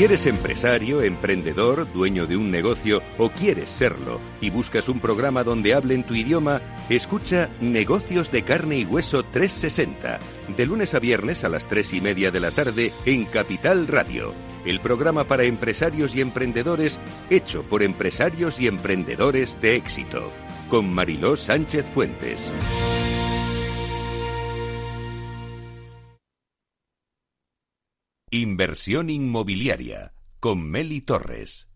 Si eres empresario, emprendedor, dueño de un negocio o quieres serlo y buscas un programa donde hablen tu idioma, escucha Negocios de Carne y Hueso 360, de lunes a viernes a las 3 y media de la tarde en Capital Radio, el programa para empresarios y emprendedores hecho por empresarios y emprendedores de éxito, con Mariló Sánchez Fuentes. Inversión inmobiliaria con Meli Torres.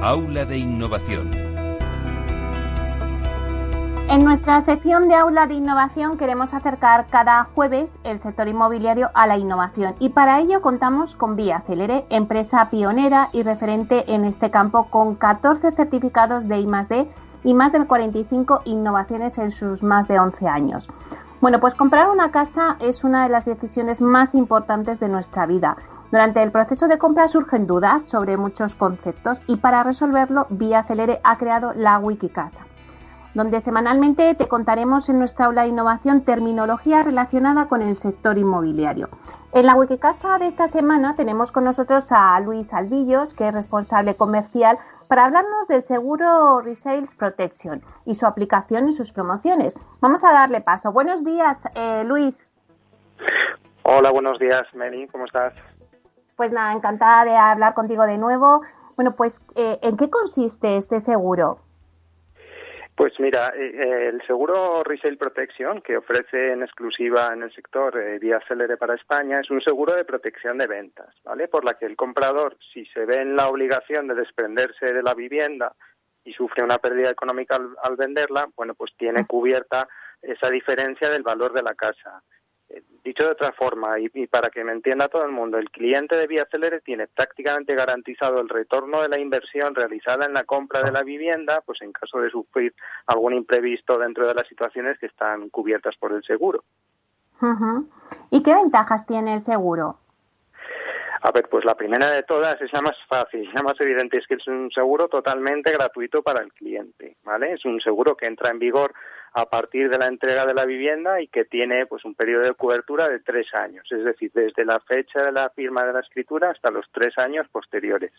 Aula de Innovación. En nuestra sección de aula de innovación queremos acercar cada jueves el sector inmobiliario a la innovación y para ello contamos con Vía Celere, empresa pionera y referente en este campo con 14 certificados de I+D y más de 45 innovaciones en sus más de 11 años. Bueno, pues comprar una casa es una de las decisiones más importantes de nuestra vida. Durante el proceso de compra surgen dudas sobre muchos conceptos y para resolverlo Vía Celere ha creado la Wikicasa donde semanalmente te contaremos en nuestra aula de innovación terminología relacionada con el sector inmobiliario. En la Wikicasa de esta semana tenemos con nosotros a Luis Alvillos, que es responsable comercial, para hablarnos del seguro Resales Protection y su aplicación y sus promociones. Vamos a darle paso. Buenos días, eh, Luis. Hola, buenos días, Meli. ¿Cómo estás? Pues nada, encantada de hablar contigo de nuevo. Bueno, pues, eh, ¿en qué consiste este seguro? Pues mira, eh, eh, el seguro Resale Protection que ofrece en exclusiva en el sector eh, Vía Celere para España es un seguro de protección de ventas, ¿vale? Por la que el comprador, si se ve en la obligación de desprenderse de la vivienda y sufre una pérdida económica al venderla, bueno, pues tiene cubierta esa diferencia del valor de la casa. Dicho de otra forma, y, para que me entienda todo el mundo, el cliente de Vía Celere tiene prácticamente garantizado el retorno de la inversión realizada en la compra de la vivienda, pues en caso de sufrir algún imprevisto dentro de las situaciones que están cubiertas por el seguro. ¿Y qué ventajas tiene el seguro? A ver, pues la primera de todas es la más fácil, la más evidente, es que es un seguro totalmente gratuito para el cliente, ¿vale? Es un seguro que entra en vigor a partir de la entrega de la vivienda y que tiene pues un periodo de cobertura de tres años, es decir, desde la fecha de la firma de la escritura hasta los tres años posteriores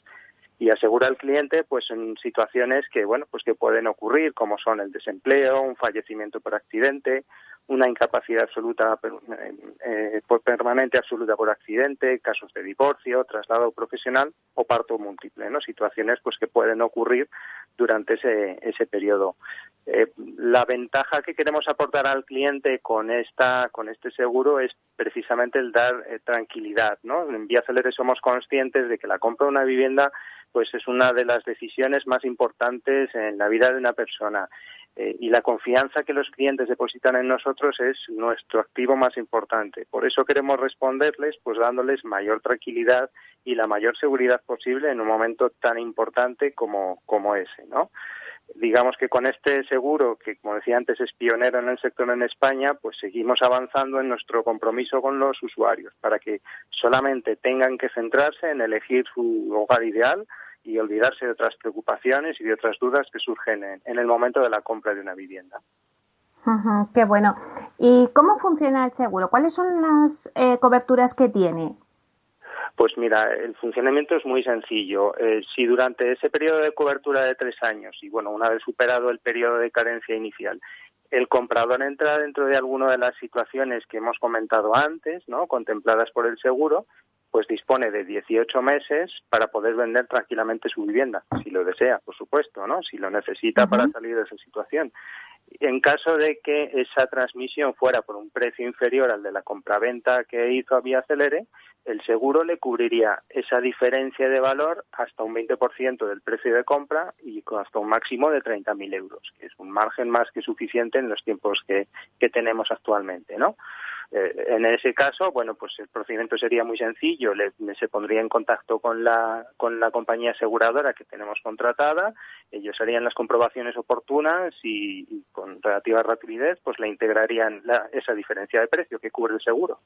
y asegura al cliente pues en situaciones que bueno pues que pueden ocurrir como son el desempleo, un fallecimiento por accidente, una incapacidad absoluta eh, eh, por permanente absoluta por accidente, casos de divorcio, traslado profesional o parto múltiple, ¿no? Situaciones pues que pueden ocurrir durante ese, ese periodo. Eh, la ventaja que queremos aportar al cliente con esta con este seguro es precisamente el dar tranquilidad, ¿no? En Vía Celere somos conscientes de que la compra de una vivienda pues es una de las decisiones más importantes en la vida de una persona eh, y la confianza que los clientes depositan en nosotros es nuestro activo más importante. Por eso queremos responderles, pues dándoles mayor tranquilidad y la mayor seguridad posible en un momento tan importante como, como ese, ¿no? digamos que con este seguro, que como decía antes es pionero en el sector en España, pues seguimos avanzando en nuestro compromiso con los usuarios para que solamente tengan que centrarse en elegir su hogar ideal y olvidarse de otras preocupaciones y de otras dudas que surgen en, el momento de la compra de una vivienda. qué bueno. ¿Y cómo funciona el seguro? ¿Cuáles son las eh, coberturas que tiene? Pues mira, el funcionamiento es muy sencillo. Eh, si durante ese periodo de cobertura de tres años y bueno, una vez superado el periodo de carencia inicial, el comprador entra dentro de alguna de las situaciones que hemos comentado antes, ¿no? contempladas por el seguro, pues dispone de 18 meses para poder vender tranquilamente su vivienda, si lo desea, por supuesto, ¿no? Si lo necesita para salir de esa situación. En caso de que esa transmisión fuera por un precio inferior al de la compraventa que hizo a Vía Celere, el seguro le cubriría esa diferencia de valor hasta un 20% del precio de compra y hasta un máximo de 30.000 euros, que es un margen más que suficiente en los tiempos que, que tenemos actualmente, ¿no? Eh, en ese caso, bueno, pues el procedimiento sería muy sencillo. Le, se pondría en contacto con la, con la compañía aseguradora que tenemos contratada. Ellos harían las comprobaciones oportunas y, con relativa rapidez, pues le integrarían esa diferencia de precio que cubre el seguro.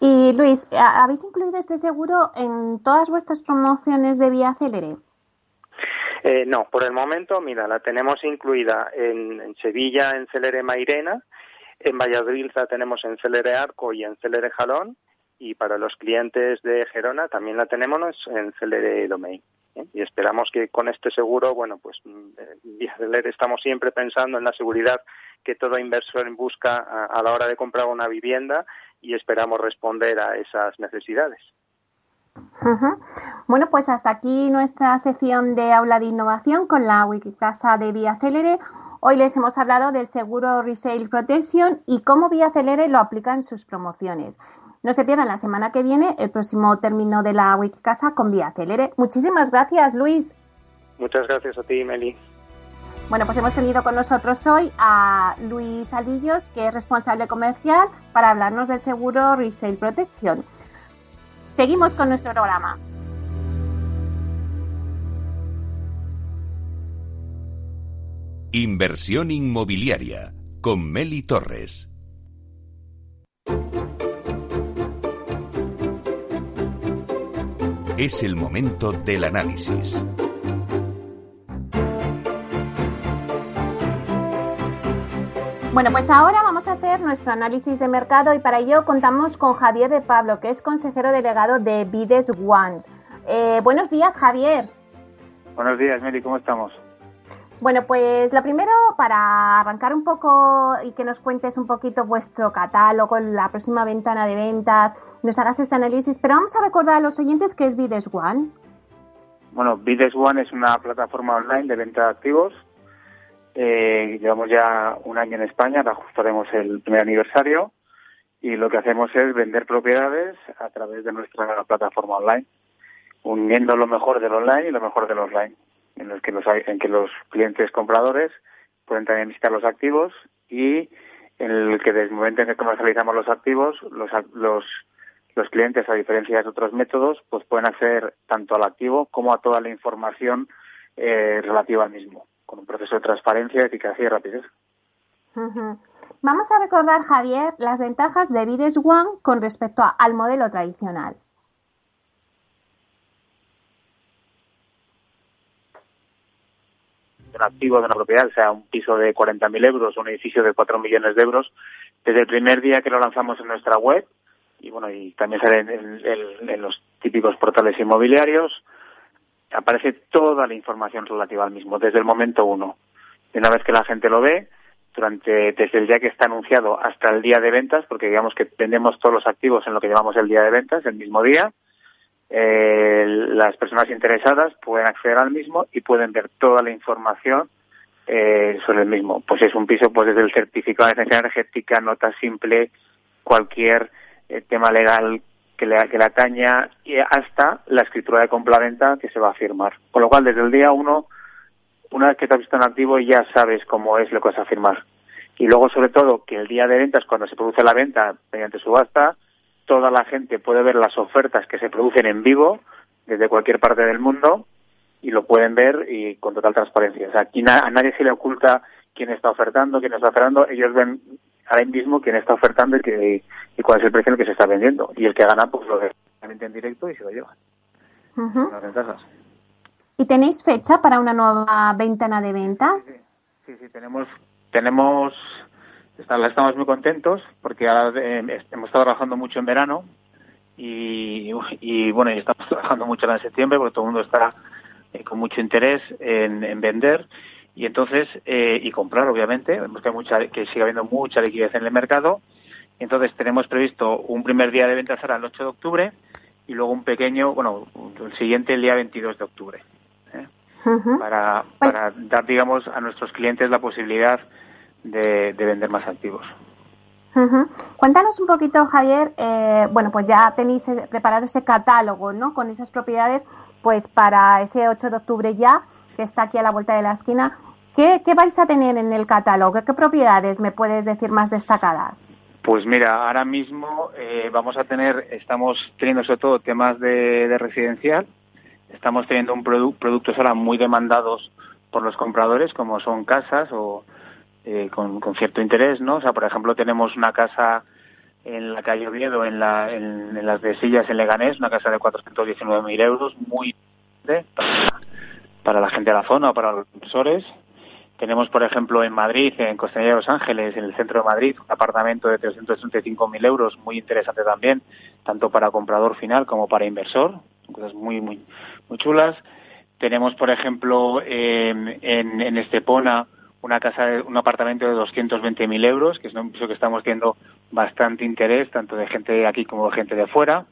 Y Luis, ¿habéis incluido este seguro en todas vuestras promociones de vía célere? Eh, no, por el momento, mira, la tenemos incluida en, en Sevilla, en Celere Mairena, en Valladolid la tenemos en Celere Arco y en Celere Jalón y para los clientes de Gerona también la tenemos en Celere Domain. ¿eh? Y esperamos que con este seguro, bueno, pues mm, vía Celere estamos siempre pensando en la seguridad que todo inversor busca a, la hora de comprar una vivienda y esperamos responder a esas necesidades. Bueno, pues hasta aquí nuestra sección de aula de innovación con la Wikicasa de Vía Celere. Hoy les hemos hablado del seguro Resale Protection y cómo Vía Celere lo aplica en sus promociones. No se pierdan la semana que viene el próximo término de la Wikicasa con Vía Celere. Muchísimas gracias, Luis. Muchas gracias a ti, Meli. Bueno, pues hemos tenido con nosotros hoy a Luis Aldillos, que es responsable comercial, para hablarnos del seguro Resale Protection. Seguimos con nuestro programa. Inversión inmobiliaria con Meli Torres. Es el momento del análisis. Bueno, pues ahora vamos a hacer nuestro análisis de mercado y para ello contamos con Javier de Pablo, que es consejero delegado de Bides One. Eh, buenos días, Javier. Buenos días, Meli, ¿cómo estamos? Bueno, pues lo primero, para arrancar un poco y que nos cuentes un poquito vuestro catálogo, la próxima ventana de ventas, nos hagas este análisis, pero vamos a recordar a los oyentes qué es Bides One. Bueno, Bides One es una plataforma online de venta de activos. Eh, llevamos ya un año en España, ajustaremos el primer aniversario y lo que hacemos es vender propiedades a través de nuestra plataforma online, uniendo lo mejor del online y lo mejor del offline en los que los en que los clientes compradores pueden también visitar los activos y en el que desde el momento en que comercializamos los activos los los los clientes a diferencia de otros métodos pues pueden acceder tanto al activo como a toda la información eh, relativa al mismo con un proceso de transparencia, eficacia y rapidez. Vamos a recordar, Javier, las ventajas de Bides One con respecto al modelo tradicional. Un activo de una propiedad, sea un piso de 40.000 euros un edificio de 4 millones de euros, desde el primer día que lo lanzamos en nuestra web, y bueno, y también sale en, los típicos portales inmobiliarios, aparece toda la información relativa al mismo, desde el momento uno. Y una vez que la gente lo ve, durante desde el día que está anunciado hasta el día de ventas, porque digamos que vendemos todos los activos en lo que llamamos el día de ventas, el mismo día, eh, las personas interesadas pueden acceder al mismo y pueden ver toda la información eh, sobre el mismo. Pues es un piso, pues desde el certificado de eficiencia energética, nota simple, cualquier eh, tema legal que le, que le ataña y hasta la escritura de compra-venta que se va a firmar. Con lo cual, desde el día uno, una vez que te has visto en activo, ya sabes cómo es lo que vas a firmar. Y luego, sobre todo, que el día de ventas, cuando se produce la venta mediante subasta, toda la gente puede ver las ofertas que se producen en vivo desde cualquier parte del mundo y lo pueden ver y con total transparencia. O sea, aquí a nadie se le oculta quién está ofertando, quién está ofertando. Ellos ven ahora mismo quién está ofertando y, y cuál es el precio en el que se está vendiendo. Y el que gana, pues lo ve en directo y se lo lleva. ¿Y tenéis fecha para una nueva ventana de ventas? Sí, sí, tenemos, tenemos estamos muy contentos porque ahora eh, hemos estado trabajando mucho en verano y, bueno, y estamos trabajando mucho en septiembre porque todo el mundo está eh, con mucho interés en, vender. Y entonces eh, y comprar obviamente. Vemos que hay mucha que sigue habiendo mucha liquidez en el mercado. Entonces tenemos previsto un primer día de ventas ahora el 8 de octubre y luego un pequeño bueno el siguiente el día 22 de octubre ¿eh? para, para dar digamos a nuestros clientes la posibilidad de, vender más activos Cuéntanos un poquito, Javier. Eh, bueno, pues ya tenéis preparado ese catálogo, ¿no? Con esas propiedades, pues para ese 8 de octubre ya que está aquí a la vuelta de la esquina. ¿Qué, vais a tener en el catálogo? ¿Qué propiedades me puedes decir más destacadas? Pues mira, ahora mismo eh, vamos a tener, estamos teniendo sobre todo temas de, residencial, estamos teniendo un productos ahora muy demandados por los compradores, como son casas o eh, con, cierto interés, ¿no? O sea, por ejemplo, tenemos una casa en la calle Oviedo, en, la, en, las de sillas en Leganés, una casa de 419.000 euros, muy para la gente de la zona para los inversores. Tenemos, por ejemplo, en Madrid, en Costanera de Los Ángeles, en el centro de Madrid, un apartamento de 365.000 euros, muy interesante también, tanto para comprador final como para inversor, cosas muy, muy, muy chulas. Tenemos, por ejemplo, en, en Estepona, una casa, un apartamento de 220.000 euros, que es un piso que estamos teniendo bastante interés, tanto de gente de aquí como de gente de fuera.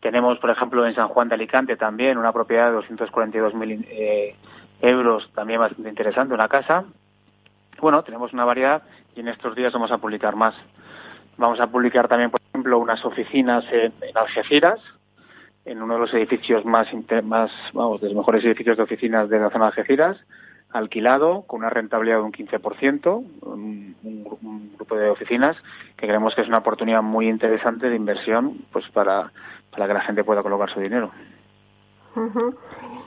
Tenemos, por ejemplo, en San Juan de Alicante también una propiedad de 242.000 eh, euros, también bastante interesante, una casa. Bueno, tenemos una variedad y en estos días vamos a publicar más. Vamos a publicar también, por ejemplo, unas oficinas en, Algeciras, en uno de los edificios más, más, vamos, de los mejores edificios de oficinas de la zona de Algeciras, alquilado, con una rentabilidad de un 15%, un, un, grupo de oficinas que creemos que es una oportunidad muy interesante de inversión pues para, para que la gente pueda colocar su dinero.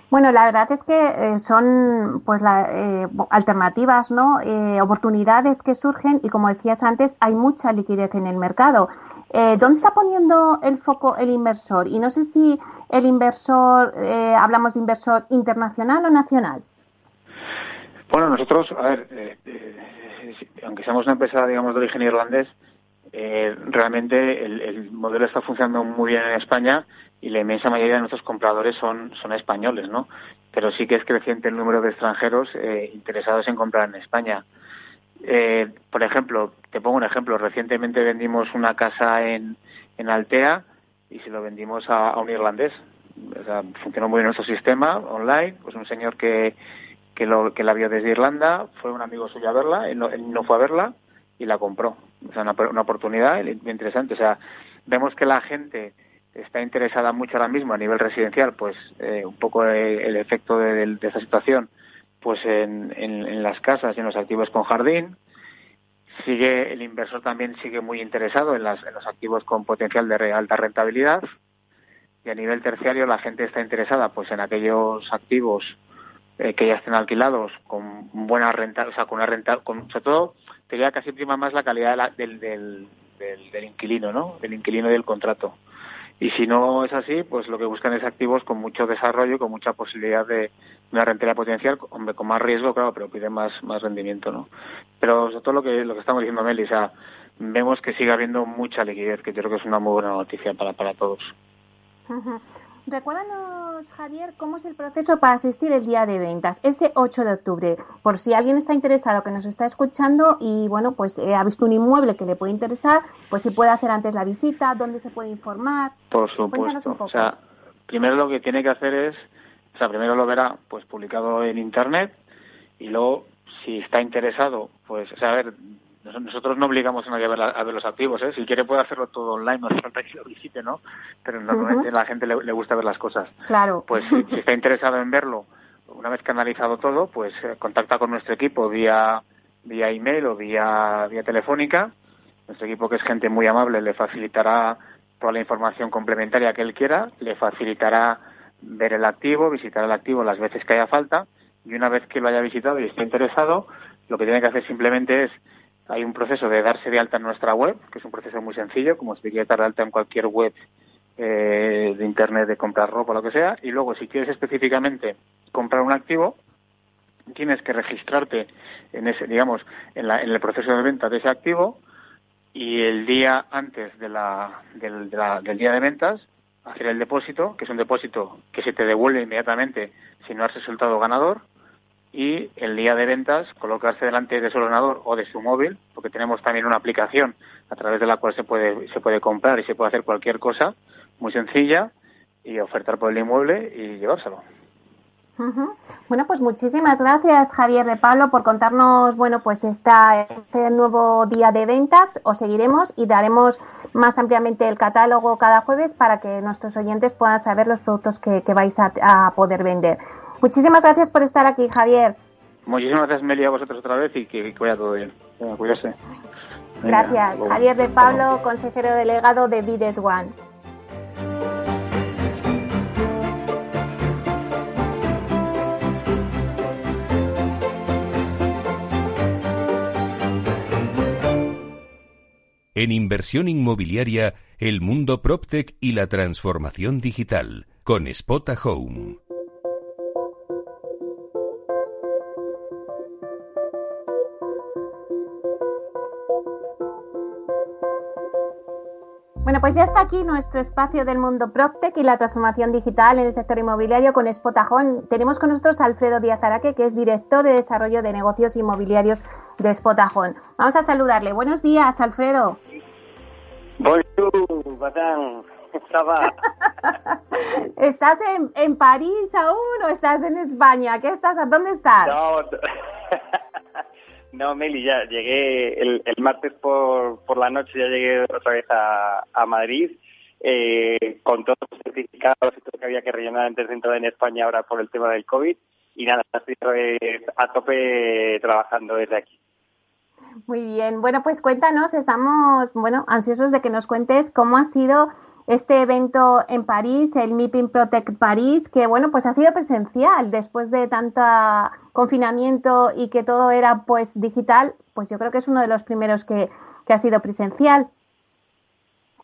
Bueno, la verdad es que eh, son pues eh, alternativas, ¿no? Eh, oportunidades que surgen y como decías antes, hay mucha liquidez en el mercado. ¿Dónde está poniendo el foco el inversor? Y no sé si el inversor, hablamos de inversor internacional o nacional. Bueno, nosotros, a ver, aunque seamos una empresa, digamos, de origen irlandés, eh, realmente el, modelo está funcionando muy bien en España y la inmensa mayoría de nuestros compradores son, españoles, ¿no? Pero sí que es creciente el número de extranjeros eh, interesados en comprar en España. Eh, por ejemplo, te pongo un ejemplo. Recientemente vendimos una casa en, en Altea y se lo vendimos a, un irlandés. O sea, funcionó muy bien nuestro sistema online. Pues un señor que, que, lo, que la vio desde Irlanda, fue un amigo suyo a verla, él no fue a verla y la compró. O sea, una, una oportunidad interesante. O sea, vemos que la gente está interesada mucho ahora mismo a nivel residencial, pues eh, un poco el, efecto de, de, esta situación, pues en, en, las casas y en los activos con jardín. Sigue el inversor también sigue muy interesado en, las, en los activos con potencial de alta rentabilidad y a nivel terciario la gente está interesada pues en aquellos activos eh, que ya estén alquilados con buena renta, o sea, con una renta, con, sobre todo, te queda casi prima más la calidad del, del, del, inquilino, ¿no? Del inquilino y del contrato. Y si no es así, pues lo que buscan es activos con mucho desarrollo, con mucha posibilidad de una rentabilidad potencial, hombre, con más riesgo, claro, pero piden más, más rendimiento, ¿no? Pero sobre todo lo que, lo que estamos diciendo, Meli, o sea, vemos que sigue habiendo mucha liquidez, que yo creo que es una muy buena noticia para, para todos. Recuérdanos, Javier, cómo es el proceso para asistir el día de ventas, ese 8 de octubre, por si alguien está interesado que nos está escuchando y, bueno, pues eh, ha visto un inmueble que le puede interesar, pues si puede hacer antes la visita, dónde se puede informar. Por supuesto. O sea, primero lo que tiene que hacer es, o sea, primero lo verá pues publicado en Internet y luego, si está interesado, pues, o sea, a ver, nosotros no obligamos a nadie a ver, a ver, los activos, ¿eh? Si quiere puede hacerlo todo online, no hace falta que lo visite, ¿no? Pero normalmente a la gente le, gusta ver las cosas. Claro. Pues si, está interesado en verlo, una vez que ha analizado todo, pues eh, contacta con nuestro equipo vía vía email o vía vía telefónica. Nuestro equipo, que es gente muy amable, le facilitará toda la información complementaria que él quiera, le facilitará ver el activo, visitar el activo las veces que haya falta y una vez que lo haya visitado y esté interesado, lo que tiene que hacer simplemente es hay un proceso de darse de alta en nuestra web, que es un proceso muy sencillo, como si quieres dar de alta en cualquier web eh, de internet de comprar ropa o lo que sea. Y luego, si quieres específicamente comprar un activo, tienes que registrarte en ese, digamos, en, la, en el proceso de venta de ese activo y el día antes de la, del día de ventas hacer el depósito, que es un depósito que se te devuelve inmediatamente si no has resultado ganador y el día de ventas colocarse delante de su ordenador o de su móvil, porque tenemos también una aplicación a través de la cual se puede, se puede comprar y se puede hacer cualquier cosa muy sencilla y ofertar por el inmueble y llevárselo. Bueno, pues muchísimas gracias Javier de Pablo por contarnos, bueno, pues esta, este nuevo día de ventas. Os seguiremos y daremos más ampliamente el catálogo cada jueves para que nuestros oyentes puedan saber los productos que, vais a, poder vender. Muchísimas gracias por estar aquí, Javier. Muchísimas gracias, Meli, a vosotros otra vez y que, vaya todo bien. cuídese. Gracias. Javier de Pablo, consejero delegado de Vides One. En inversión inmobiliaria, el mundo PropTech y la transformación digital, con Spota Home. Pues ya está aquí nuestro espacio del mundo PropTech y la transformación digital en el sector inmobiliario con Spotajón. Tenemos con nosotros a Alfredo Díaz Araque, que es director de desarrollo de negocios inmobiliarios de Spotajón. Vamos a saludarle. Buenos días, Alfredo. Bonjour. ¿Estás en, en, París aún o estás en España? ¿Qué estás? ¿Dónde estás? No, no Meli, ya llegué el, el martes por, por la noche, ya llegué otra vez a, a Madrid. Eh, con todos los certificados y todo lo que había que rellenar antes de entrar en España ahora por el tema del COVID. Y nada, estoy a tope trabajando desde aquí. Muy bien. Bueno, pues cuéntanos, estamos, bueno, ansiosos de que nos cuentes cómo ha sido este evento en París, el MIPIM Protect París, que bueno, pues ha sido presencial después de tanto confinamiento y que todo era pues digital, pues yo creo que es uno de los primeros que, que ha sido presencial.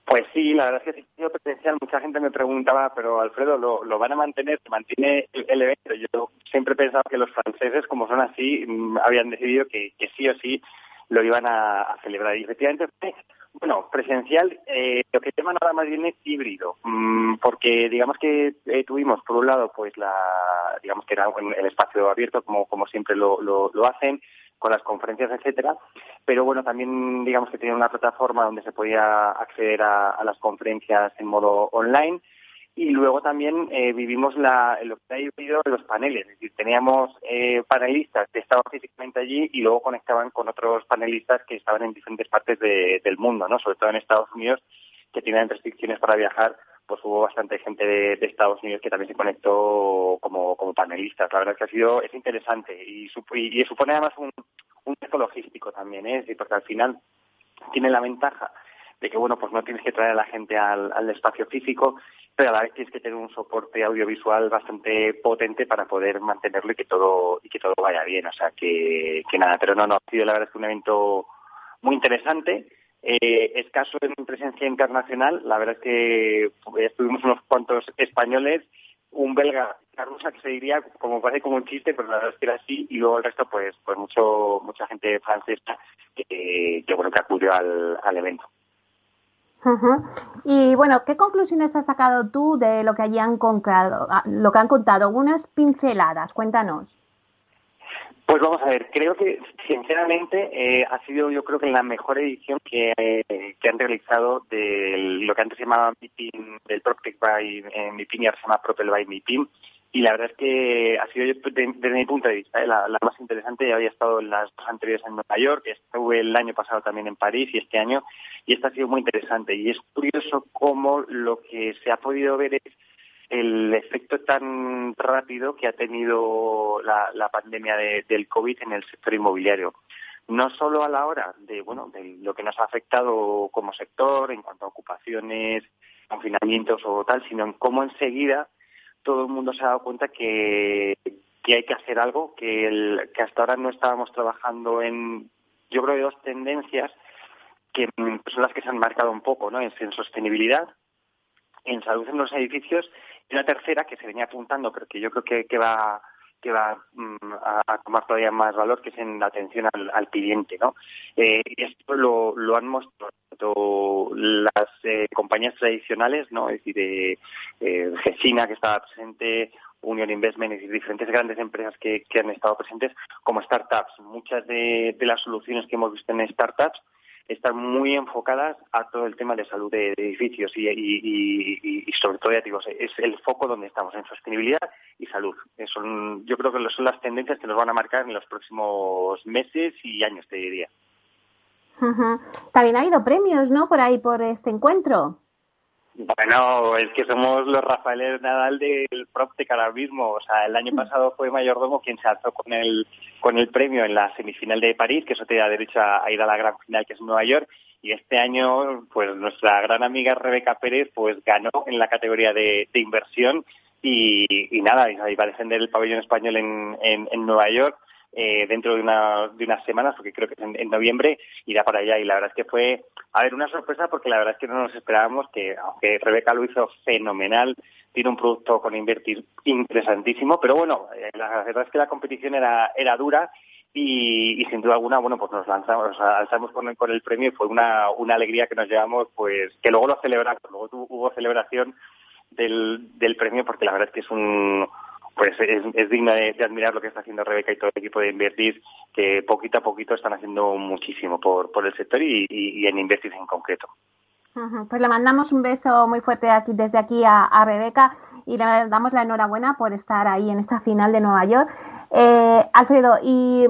Pues sí, la verdad es que ha sido presencial. Mucha gente me preguntaba, pero Alfredo, ¿lo, lo van a mantener? ¿Se mantiene el, evento? Yo siempre he pensado que los franceses, como son así, mm, habían decidido que, que sí o sí lo iban a, celebrar. Y efectivamente, bueno, presencial, eh, lo que llaman ahora más bien es híbrido, mm, porque digamos que eh, tuvimos, por un lado, pues la, digamos que era el espacio abierto, como, como siempre lo, lo, lo hacen, con las conferencias, etcétera, pero bueno, también digamos que tenía una plataforma donde se podía acceder a, a las conferencias en modo online y luego también eh, vivimos la, lo que ha los paneles, es decir, teníamos eh, panelistas que estaban físicamente allí y luego conectaban con otros panelistas que estaban en diferentes partes del mundo, ¿no? Sobre todo en Estados Unidos, que tienen restricciones para viajar, pues hubo bastante gente de, Estados Unidos que también se conectó como, como panelistas. La verdad es que ha sido, es interesante y, y, supone además un, un logístico también, ¿eh? porque al final tiene la ventaja de que bueno pues no tienes que traer a la gente al, al espacio físico pero a la vez tienes que tener un soporte audiovisual bastante potente para poder mantenerlo y que todo y que todo vaya bien o sea que, que nada. Pero no no ha sido la verdad es un evento muy interesante eh, escaso en presencia internacional. La verdad es que estuvimos unos cuantos españoles un belga rusa que se diría como parece como un chiste pero la verdad es que era así y luego el resto pues pues mucho mucha gente francesa que, que bueno que acudió al, al evento y bueno, ¿qué conclusiones has sacado tú de lo que allí han contado, ah, lo que han contado? Unas pinceladas, cuéntanos. Pues vamos a ver, creo que sinceramente eh, ha sido yo creo que la mejor edición que, eh, que han realizado de lo que antes se llamaba MIPIM, del PropTech by eh, MIPIM y ahora se llama Propel by MIPIM. Y la verdad es que ha sido desde, mi punto de vista eh, la, la, más interesante. Había estado en las dos anteriores en Nueva York, estuve el año pasado también en París y este año y esta ha sido muy interesante. Y es curioso cómo lo que se ha podido ver es el efecto tan rápido que ha tenido la, pandemia del COVID en el sector inmobiliario. No solo a la hora de, bueno, de lo que nos ha afectado como sector en cuanto a ocupaciones, confinamientos o tal, sino en cómo enseguida todo el mundo se ha dado cuenta que, que hay que hacer algo, que, el, que hasta ahora no estábamos trabajando en, yo creo, dos tendencias que mm, son las que se han marcado un poco, ¿no? En, sostenibilidad, en salud en los edificios, y una tercera que se venía apuntando, pero que yo creo que, que va que va mm, a, tomar todavía más valor, que es en la atención al, cliente, ¿no? Eh, esto lo, lo han mostrado las eh, compañías tradicionales, ¿no? Es decir, eh, Gesina, que estaba presente, Unión Investment y diferentes grandes empresas que, han estado presentes como startups. Muchas de, las soluciones que hemos visto en startups están muy enfocadas a todo el tema de salud de, edificios y, sobre todo, ya digo, es el foco donde estamos, en sostenibilidad y salud. Son, yo creo que son las tendencias que nos van a marcar en los próximos meses y años, te diría. También ha habido premios, ¿no? Por ahí, por este encuentro. Bueno, es que somos los Rafael Nadal del PropTech ahora mismo. O sea, el año pasado fue Mayordomo quien se alzó con el, con el premio en la semifinal de París, que eso te da derecho a, ir a la gran final, que es Nueva York. Y este año, pues nuestra gran amiga Rebeca Pérez, pues ganó en la categoría de, inversión y, nada, y va a defender el pabellón español en, en Nueva York eh, dentro de, una, de unas semanas, porque creo que es en, noviembre, irá para allá. Y la verdad es que fue, a ver, una sorpresa porque la verdad es que no nos esperábamos que, aunque Rebeca lo hizo fenomenal, tiene un producto con invertir interesantísimo, pero bueno, eh, la verdad es que la competición era, era dura y, sin duda alguna, bueno, pues nos lanzamos, nos con el, con el premio y fue una, una alegría que nos llevamos, pues, que luego lo celebramos, luego hubo celebración del, del premio porque la verdad es que es un, pues es, digna de, admirar lo que está haciendo Rebeca y todo el equipo de Invertir, que poquito a poquito están haciendo muchísimo por, por el sector y, en Invertir en concreto. Pues le mandamos un beso muy fuerte aquí desde aquí a, Rebeca y le damos la enhorabuena por estar ahí en esta final de Nueva York. Eh, Alfredo, ¿y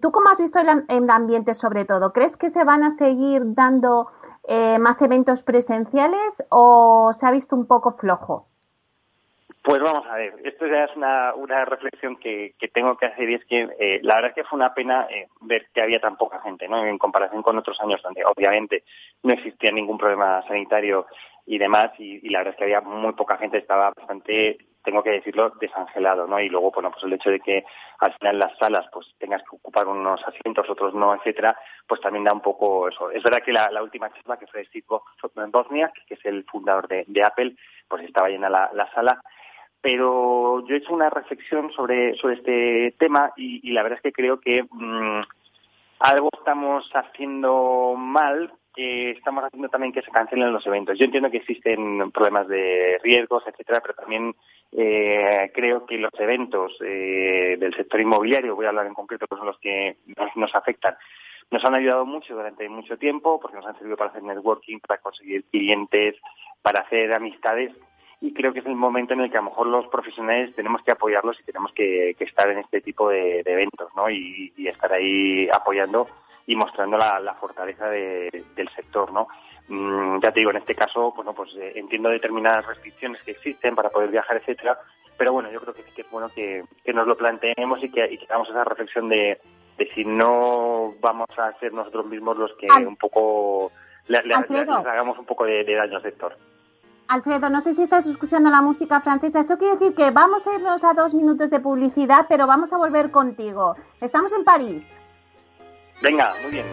tú cómo has visto el, el, ambiente sobre todo? ¿Crees que se van a seguir dando eh, más eventos presenciales o se ha visto un poco flojo? Pues vamos a ver, esto ya es una, una reflexión que, que tengo que hacer y es que eh, la verdad es que fue una pena eh, ver que había tan poca gente, ¿no? En comparación con otros años donde obviamente no existía ningún problema sanitario y demás y, la verdad es que había muy poca gente, estaba bastante, tengo que decirlo, desangelado, ¿no? Y luego, bueno, pues el hecho de que al final las salas pues tengas que ocupar unos asientos, otros no, etcétera, pues también da un poco eso. Es verdad que la, última charla que fue de Steve Bosniak, que es el fundador de, de Apple, pues estaba llena la sala pero yo he hecho una reflexión sobre, sobre este tema y, la verdad es que creo que mm, algo estamos haciendo mal que estamos haciendo también que se cancelen los eventos. Yo entiendo que existen problemas de riesgos, etcétera, pero también eh, creo que los eventos eh, del sector inmobiliario, voy a hablar en concreto, que son los que nos, nos, afectan, nos han ayudado mucho durante mucho tiempo porque nos han servido para hacer networking, para conseguir clientes, para hacer amistades y creo que es el momento en el que a lo mejor los profesionales tenemos que apoyarlos y tenemos que, estar en este tipo de, eventos, ¿no? Y, estar ahí apoyando y mostrando la, fortaleza del sector, ¿no? Mm, ya te digo, en este caso, bueno, pues eh, entiendo determinadas restricciones que existen para poder viajar, etcétera, pero bueno, yo creo que sí que es bueno que, nos lo planteemos y que, y hagamos esa reflexión de, si no vamos a ser nosotros mismos los que un poco le, hagamos un poco de daño al sector. Alfredo, no sé si estás escuchando la música francesa. Eso quiere decir que vamos a irnos a dos minutos de publicidad, pero vamos a volver contigo. Estamos en París. Venga, muy bien.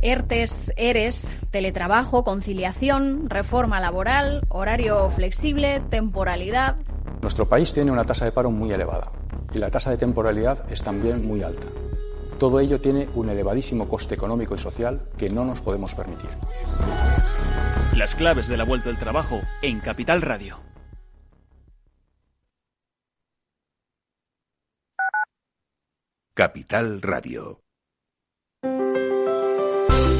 ERTES, ERES, teletrabajo, conciliación, reforma laboral, horario flexible, temporalidad. Nuestro país tiene una tasa de paro muy elevada y la tasa de temporalidad es también muy alta. Todo ello tiene un elevadísimo coste económico y social que no nos podemos permitir. Las claves de la vuelta del trabajo en Capital Radio. Capital Radio.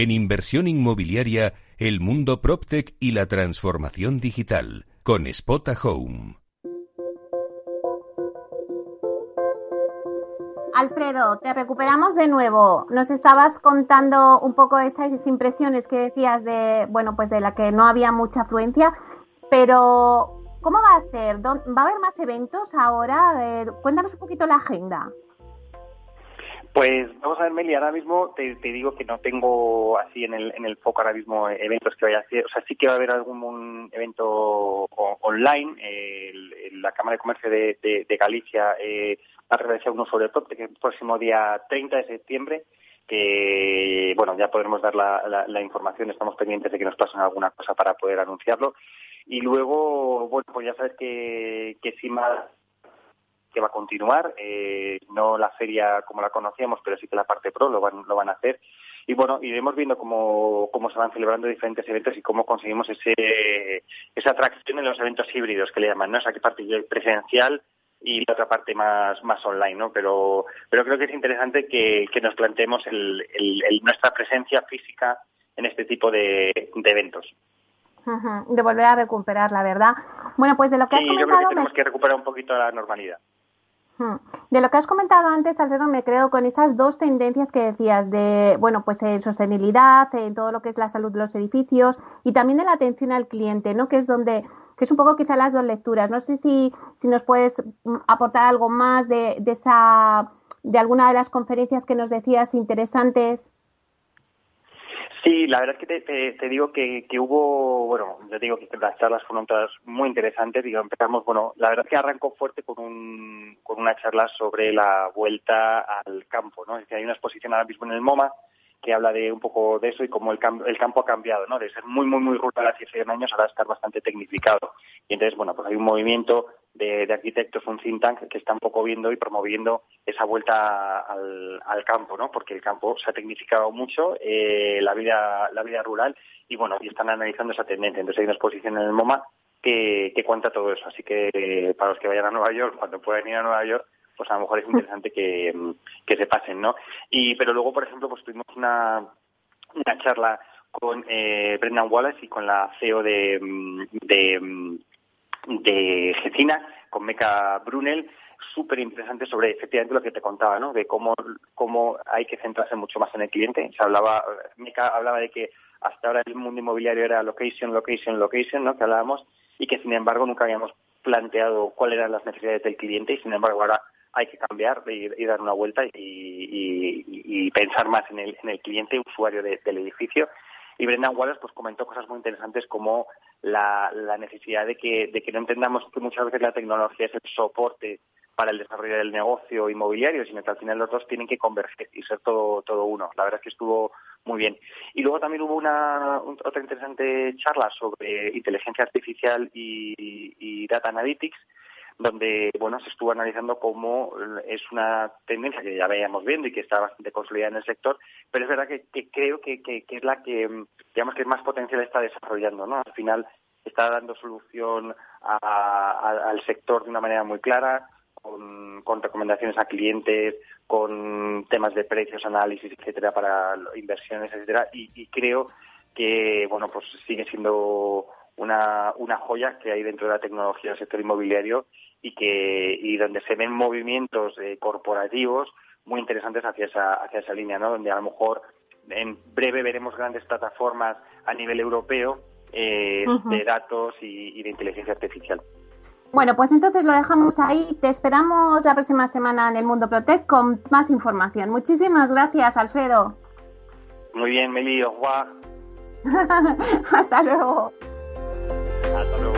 En inversión inmobiliaria, el mundo PropTech y la transformación digital, con Spota Home. Alfredo, te recuperamos de nuevo. Nos estabas contando un poco esas impresiones que decías de, bueno, pues de la que no había mucha afluencia, pero ¿cómo va a ser? ¿Va a haber más eventos ahora? Eh, cuéntanos un poquito la agenda. Pues vamos a ver, Meli, ahora mismo te, digo que no tengo así en el, en el foco ahora mismo eventos que vaya a hacer. O sea, sí que va a haber algún evento online. la Cámara de Comercio de, Galicia eh, ha realizado uno sobre todo que el próximo día 30 de septiembre que bueno ya podremos dar la, la, información estamos pendientes de que nos pasen alguna cosa para poder anunciarlo y luego bueno pues ya sabes que que más que va a continuar, eh, no la feria como la conocíamos, pero sí que la parte pro lo van, lo van a hacer. Y bueno, iremos viendo cómo, cómo se van celebrando diferentes eventos y cómo conseguimos ese, esa atracción en los eventos híbridos que le llaman, ¿no? Esa parte presencial y la otra parte más, más online, ¿no? Pero, pero creo que es interesante que, que nos planteemos el, el, nuestra presencia física en este tipo de, de eventos. De volver a recuperar, la verdad. Bueno, pues de lo que has comentado... Yo creo que tenemos que recuperar un poquito la normalidad. De lo que has comentado antes, Alfredo, me creo con esas dos tendencias que decías de, bueno, pues en sostenibilidad, en todo lo que es la salud de los edificios y también de la atención al cliente, ¿no? Que es donde, que es un poco quizá las dos lecturas. No sé si, si nos puedes mm, aportar algo más de, de esa, de alguna de las conferencias que nos decías interesantes. Sí, la verdad es que te, digo que, hubo, bueno, yo digo que las charlas fueron todas muy interesantes. Digo, empezamos, bueno, la verdad es que arrancó fuerte con, un, con una charla sobre la vuelta al campo, ¿no? Es que hay una exposición ahora mismo en el MoMA que habla de un poco de eso y cómo el, el campo ha cambiado, ¿no? De ser muy, muy, muy rural hace 100 años ahora estar bastante tecnificado. Y entonces, bueno, pues hay un movimiento de, arquitectos, un think tank que está un poco viendo y promoviendo esa vuelta al, campo, ¿no? Porque el campo se ha tecnificado mucho, eh, la vida la vida rural, y bueno, y están analizando esa tendencia. Entonces hay una exposición en el MoMA que, que cuenta todo eso. Así que para los que vayan a Nueva York, cuando puedan ir a Nueva York, pues a lo mejor es interesante que, que se pasen, ¿no? Y pero luego, por ejemplo, pues tuvimos una, una charla con eh, Brendan Wallace y con la CEO de, de, de Gecina, con Meca Brunel, súper interesante sobre efectivamente lo que te contaba, ¿no? De cómo, cómo hay que centrarse mucho más en el cliente. Se hablaba, Meca hablaba de que hasta ahora el mundo inmobiliario era location, location, location, ¿no? Que hablábamos y que sin embargo nunca habíamos planteado cuáles eran las necesidades del cliente y sin embargo ahora hay que cambiar y, dar una vuelta y, pensar más en el, en el cliente usuario del edificio. Y Brendan Wallace pues comentó cosas muy interesantes como la, necesidad de que, de que no entendamos que muchas veces la tecnología es el soporte para el desarrollo del negocio inmobiliario, sino que al final los dos tienen que converger y ser todo, todo uno. La verdad es que estuvo muy bien. Y luego también hubo una otra interesante charla sobre inteligencia artificial y data analytics, donde bueno se estuvo analizando cómo es una tendencia que ya veíamos viendo y que está bastante consolidada en el sector, pero es verdad que, creo que, es la que digamos que más potencial está desarrollando, ¿no? Al final está dando solución al sector de una manera muy clara, con, recomendaciones a clientes, con temas de precios, análisis, etcétera, para inversiones, etcétera, y, y creo que bueno pues sigue siendo una, una joya que hay dentro de la tecnología del sector inmobiliario y que y donde se ven movimientos eh, corporativos muy interesantes hacia esa hacia esa línea, ¿no? Donde a lo mejor en breve veremos grandes plataformas a nivel europeo eh, de datos y, de inteligencia artificial. Bueno, pues entonces lo dejamos ahí. Te esperamos la próxima semana en el Mundo Protect con más información. Muchísimas gracias, Alfredo. Muy bien, Meli, Hasta luego. Hasta luego.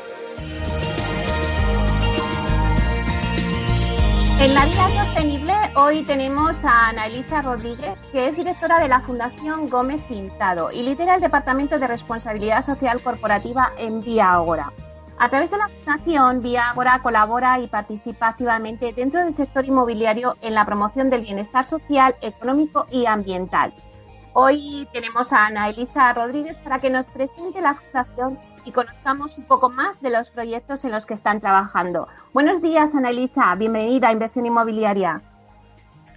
En la Vía Sostenible hoy tenemos a Ana Elisa Rodríguez, que es directora de la Fundación Gómez Pintado y lidera el Departamento de Responsabilidad Social Corporativa en Vía Agora. A través de la Fundación, Vía Agora colabora y participa activamente dentro del sector inmobiliario en la promoción del bienestar social, económico y ambiental. Hoy tenemos a Ana Elisa Rodríguez para que nos presente la Fundación y conozcamos un poco más de los proyectos en los que están trabajando. Buenos días, Ana Elisa. Bienvenida a Inversión Inmobiliaria.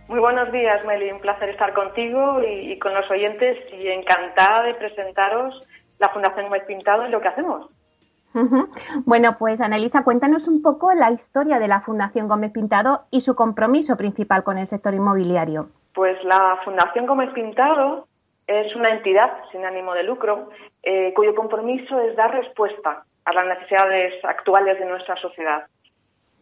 Muy buenos días, Meli. Un placer estar contigo y, con los oyentes y encantada de presentaros la Fundación Gómez Pintado y lo que hacemos. Bueno, pues Elisa, cuéntanos un poco la historia de la Fundación Gómez Pintado y su compromiso principal con el sector inmobiliario. Pues la Fundación Gómez Pintado es una entidad sin ánimo de lucro eh, cuyo compromiso es dar respuesta a las necesidades actuales de nuestra sociedad.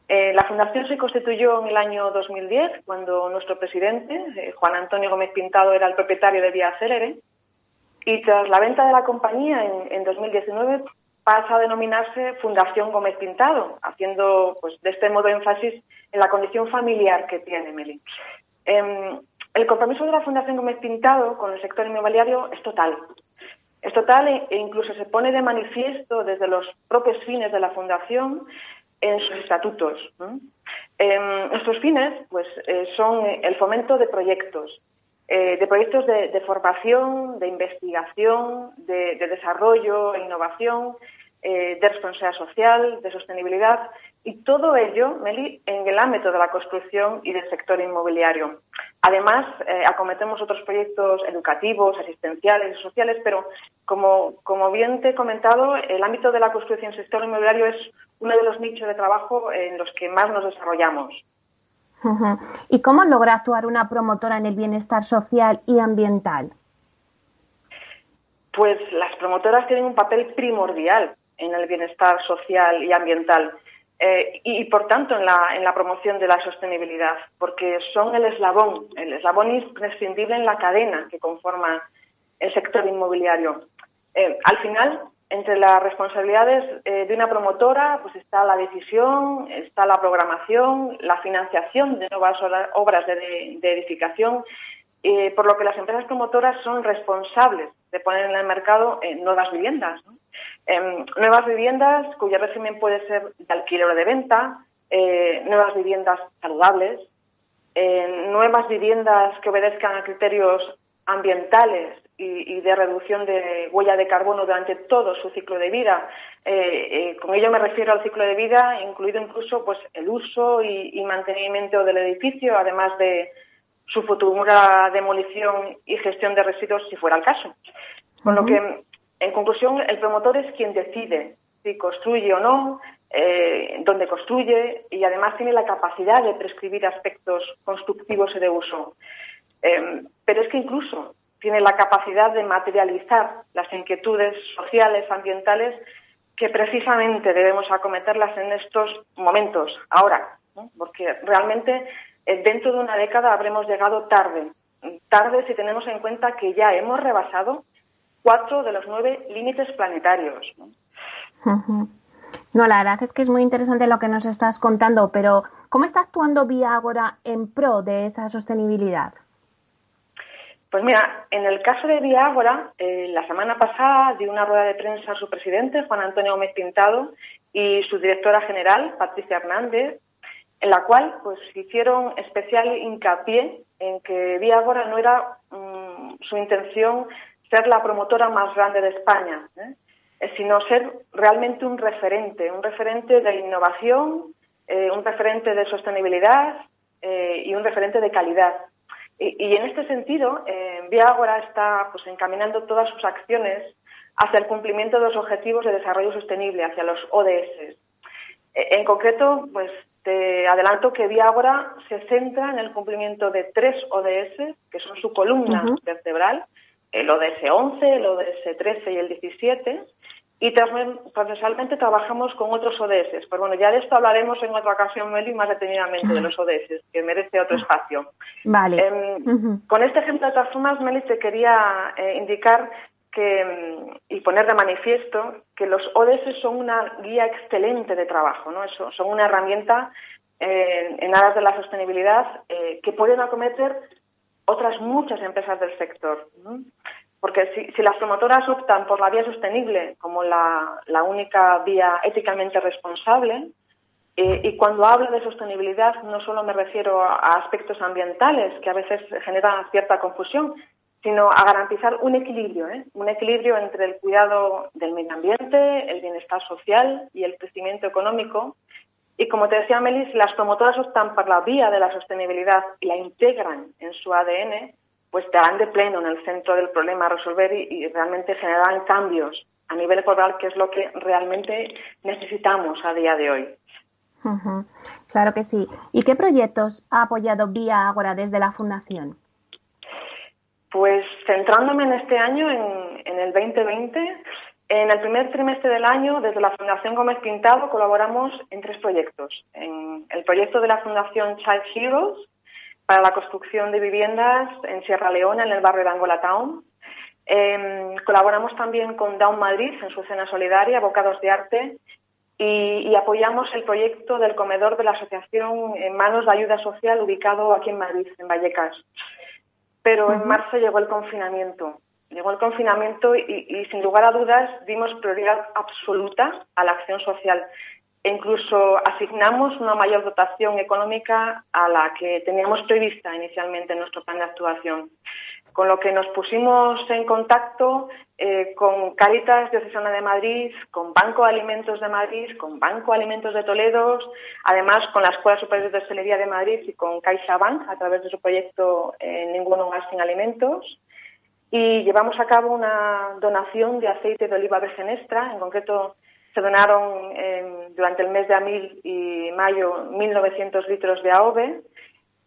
Eh, la Fundación se constituyó en el año 2010, cuando nuestro presidente, eh, Juan Antonio Gómez Pintado, era el propietario de Vía Célere, y tras la venta de la compañía en, 2019 pasa a denominarse Fundación Gómez Pintado, haciendo pues, de este modo énfasis en la condición familiar que tiene Meli. Em, el compromiso de la Fundación Gómez Pintado con el sector inmobiliario es total. Es total e, e incluso se pone de manifiesto desde los propios fines de la Fundación en sus estatutos. Em, nuestros fines pues, eh, son el fomento de proyectos, eh, de proyectos de, formación, de investigación, de, desarrollo e innovación, eh, de responsabilidad social, de sostenibilidad y todo ello, Meli, en el ámbito de la construcción y del sector inmobiliario. Además, eh, acometemos otros proyectos educativos, asistenciales y sociales, pero como, como bien te he comentado, el ámbito de la construcción y el sector inmobiliario es uno de los nichos de trabajo en los que más nos desarrollamos. ¿Y cómo logra actuar una promotora en el bienestar social y ambiental? Pues las promotoras tienen un papel primordial en el bienestar social y ambiental. Eh, y, por tanto en la, en la promoción de la sostenibilidad, porque son el eslabón, el eslabón imprescindible en la cadena que conforma el sector inmobiliario. Eh, al final, entre las responsabilidades eh, de una promotora, pues está la decisión, está la programación, la financiación de nuevas obras de, edificación, por lo que las empresas promotoras son responsables de poner en el mercado nuevas viviendas. Em, nuevas viviendas cuyo régimen puede ser de alquiler o de venta, eh, nuevas viviendas saludables, eh, nuevas viviendas que obedezcan a criterios ambientales y, de reducción de huella de carbono durante todo su ciclo de vida. Eh, con ello me refiero al ciclo de vida, incluido incluso pues el uso y, mantenimiento del edificio, además de su futura demolición y gestión de residuos si fuera el caso. Con lo que en conclusión, el promotor es quien decide si construye o no, eh, dónde construye y además tiene la capacidad de prescribir aspectos constructivos y de uso. Em, pero es que incluso tiene la capacidad de materializar las inquietudes sociales, ambientales, que precisamente debemos acometerlas en estos momentos, ahora, porque realmente eh, dentro de una década habremos llegado tarde, tarde si tenemos en cuenta que ya hemos rebasado cuatro de los nueve límites planetarios. ¿no? la verdad es que es muy interesante lo que nos estás contando, pero ¿cómo está actuando Vía Agora en pro de esa sostenibilidad? Pues mira, en el caso de Vía Ágora, eh, la semana pasada dio una rueda de prensa a su presidente, Juan Antonio Gómez Pintado, y su directora general, Patricia Hernández, en la cual pues hicieron especial hincapié en que Vía Ágora no era mm, su intención ser la promotora más grande de España, ¿eh? Eh, sino ser realmente un referente, un referente de innovación, eh, un referente de sostenibilidad y un referente de calidad. Y, en este sentido, Viagora está pues, encaminando todas sus acciones hacia el cumplimiento de los objetivos de desarrollo sostenible, hacia los ODS. En concreto, pues te adelanto que Viagora se centra en el cumplimiento de tres ODS, que son su columna vertebral, el ODS 11, el ODS 13 y el 17, y transversalmente trabajamos con otros ODS. Pues bueno, ya de esto hablaremos en otra ocasión, Meli, más detenidamente de los ODS, que merece otro espacio. Vale. Em, con este ejemplo de todas formas, Meli, te quería eh, indicar que, y poner de manifiesto que los ODS son una guía excelente de trabajo, ¿no? son una herramienta en aras de la sostenibilidad que pueden acometer otras muchas empresas del sector. Porque si, las promotoras optan por la vía sostenible como la, única vía éticamente responsable, eh, y cuando hablo de sostenibilidad no solo me refiero a aspectos ambientales que a veces generan cierta confusión, sino a garantizar un equilibrio, ¿eh? un equilibrio entre el cuidado del medio ambiente, el bienestar social y el crecimiento económico. Y como te decía Melis, las promotoras optan por la vía de la sostenibilidad y la integran en su ADN, pues estarán de pleno en el centro del problema a resolver y, realmente generarán cambios a nivel global, que es lo que realmente necesitamos a día de hoy. Claro que sí. ¿Y qué proyectos ha apoyado Vía Ágora desde la Fundación? Pues centrándome en este año, en, en, el 2020, en el primer trimestre del año, desde la Fundación Gómez Pintado, colaboramos en tres proyectos. En el proyecto de la Fundación Child Heroes, para la construcción de viviendas en Sierra Leona, en el barrio de Angola Town. Em, colaboramos también con Down Madrid en su cena solidaria, Bocados de Arte, y, apoyamos el proyecto del comedor de la Asociación en Manos de Ayuda Social ubicado aquí en Madrid, en Vallecas. Pero en marzo llegó el confinamiento. Llegó el confinamiento y, sin lugar a dudas dimos prioridad absoluta a la acción social e incluso asignamos una mayor dotación económica a la que teníamos prevista inicialmente en nuestro plan de actuación. Con lo que nos pusimos en contacto eh, con Caritas Diocesana de Madrid, con Banco de Alimentos de Madrid, con Banco de Alimentos de Toledo, además con la Escuela Superior de Hostelería de Madrid y con CaixaBank a través de su proyecto eh, Ningún hogar sin alimentos. Y llevamos a cabo una donación de aceite de oliva virgen extra, en concreto se donaron durante el mes de abril y mayo 1.900 litros de AOVE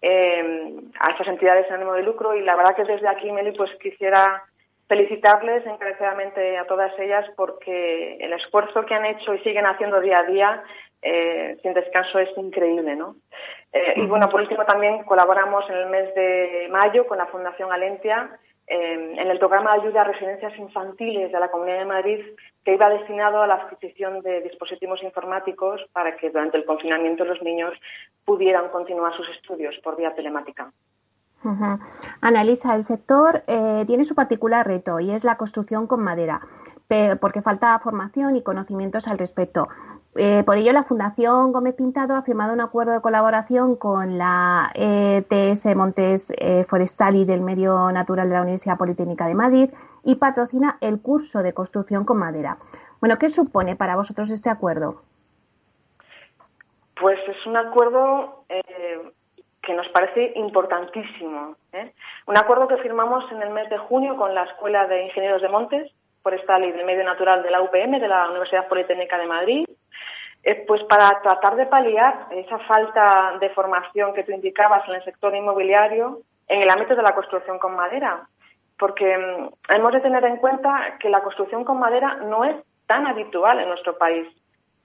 em, a estas entidades en ánimo de lucro. Y la verdad que desde aquí, Meli, pues quisiera felicitarles encarecidamente a todas ellas porque el esfuerzo que han hecho y siguen haciendo día a día eh, sin descanso es increíble, ¿no? Eh, y bueno, por último también colaboramos en el mes de mayo con la Fundación Alentia em, en el programa de ayuda a residencias infantiles de la Comunidad de Madrid que iba destinado a la adquisición de dispositivos informáticos para que durante el confinamiento los niños pudieran continuar sus estudios por vía telemática. Analisa, el sector eh, tiene su particular reto y es la construcción con madera, porque falta formación y conocimientos al respecto. Eh, por ello, la Fundación Gómez Pintado ha firmado un acuerdo de colaboración con la ETS Montes eh, Forestal y del Medio Natural de la Universidad Politécnica de Madrid y patrocina el curso de construcción con madera. Bueno, ¿qué supone para vosotros este acuerdo? Pues es un acuerdo eh, que nos parece importantísimo. ¿eh? Un acuerdo que firmamos en el mes de junio con la Escuela de Ingenieros de Montes Forestal y del Medio Natural de la UPM, de la Universidad Politécnica de Madrid, eh, pues para tratar de paliar esa falta de formación que tú indicabas en el sector inmobiliario en el ámbito de la construcción con madera porque mm, hemos de tener en cuenta que la construcción con madera no es tan habitual en nuestro país,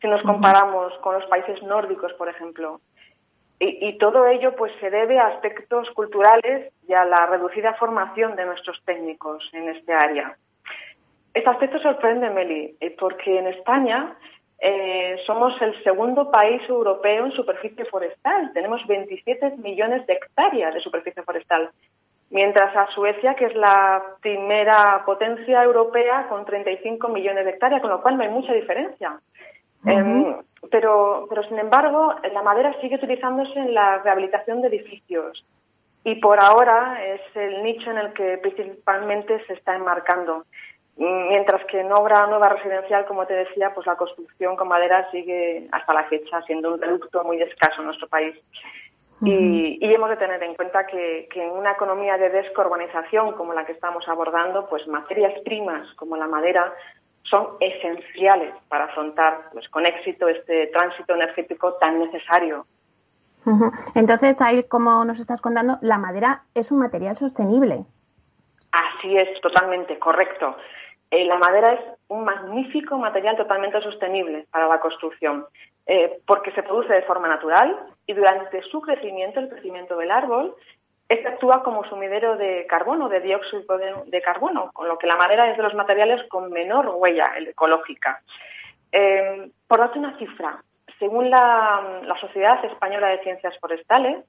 si nos comparamos con los países nórdicos, por ejemplo. Y, todo ello pues se debe a aspectos culturales y a la reducida formación de nuestros técnicos en este área. Este aspecto sorprende, Meli, eh, porque en España eh, somos el segundo país europeo en superficie forestal. Tenemos 27 millones de hectáreas de superficie forestal mientras a Suecia, que es la primera potencia europea con 35 millones de hectáreas, con lo cual no hay mucha diferencia. Em, pero, pero, sin embargo, la madera sigue utilizándose en la rehabilitación de edificios y por ahora es el nicho en el que principalmente se está enmarcando. Mientras que en obra nueva residencial, como te decía, pues la construcción con madera sigue hasta la fecha siendo un producto muy escaso en nuestro país y, hemos de tener en cuenta que, en una economía de descarbonización como la que estamos abordando, pues materias primas como la madera son esenciales para afrontar pues, con éxito este tránsito energético tan necesario. Entonces, ahí como nos estás contando, la madera es un material sostenible. Así es, totalmente correcto. Eh, la madera es un magnífico material totalmente sostenible para la construcción. Eh, porque se produce de forma natural y durante su crecimiento, el crecimiento del árbol, este actúa como sumidero de carbono, de dióxido de, carbono, con lo que la madera es de los materiales con menor huella ecológica. Eh, por darte una cifra, según la, la Sociedad Española de Ciencias Forestales,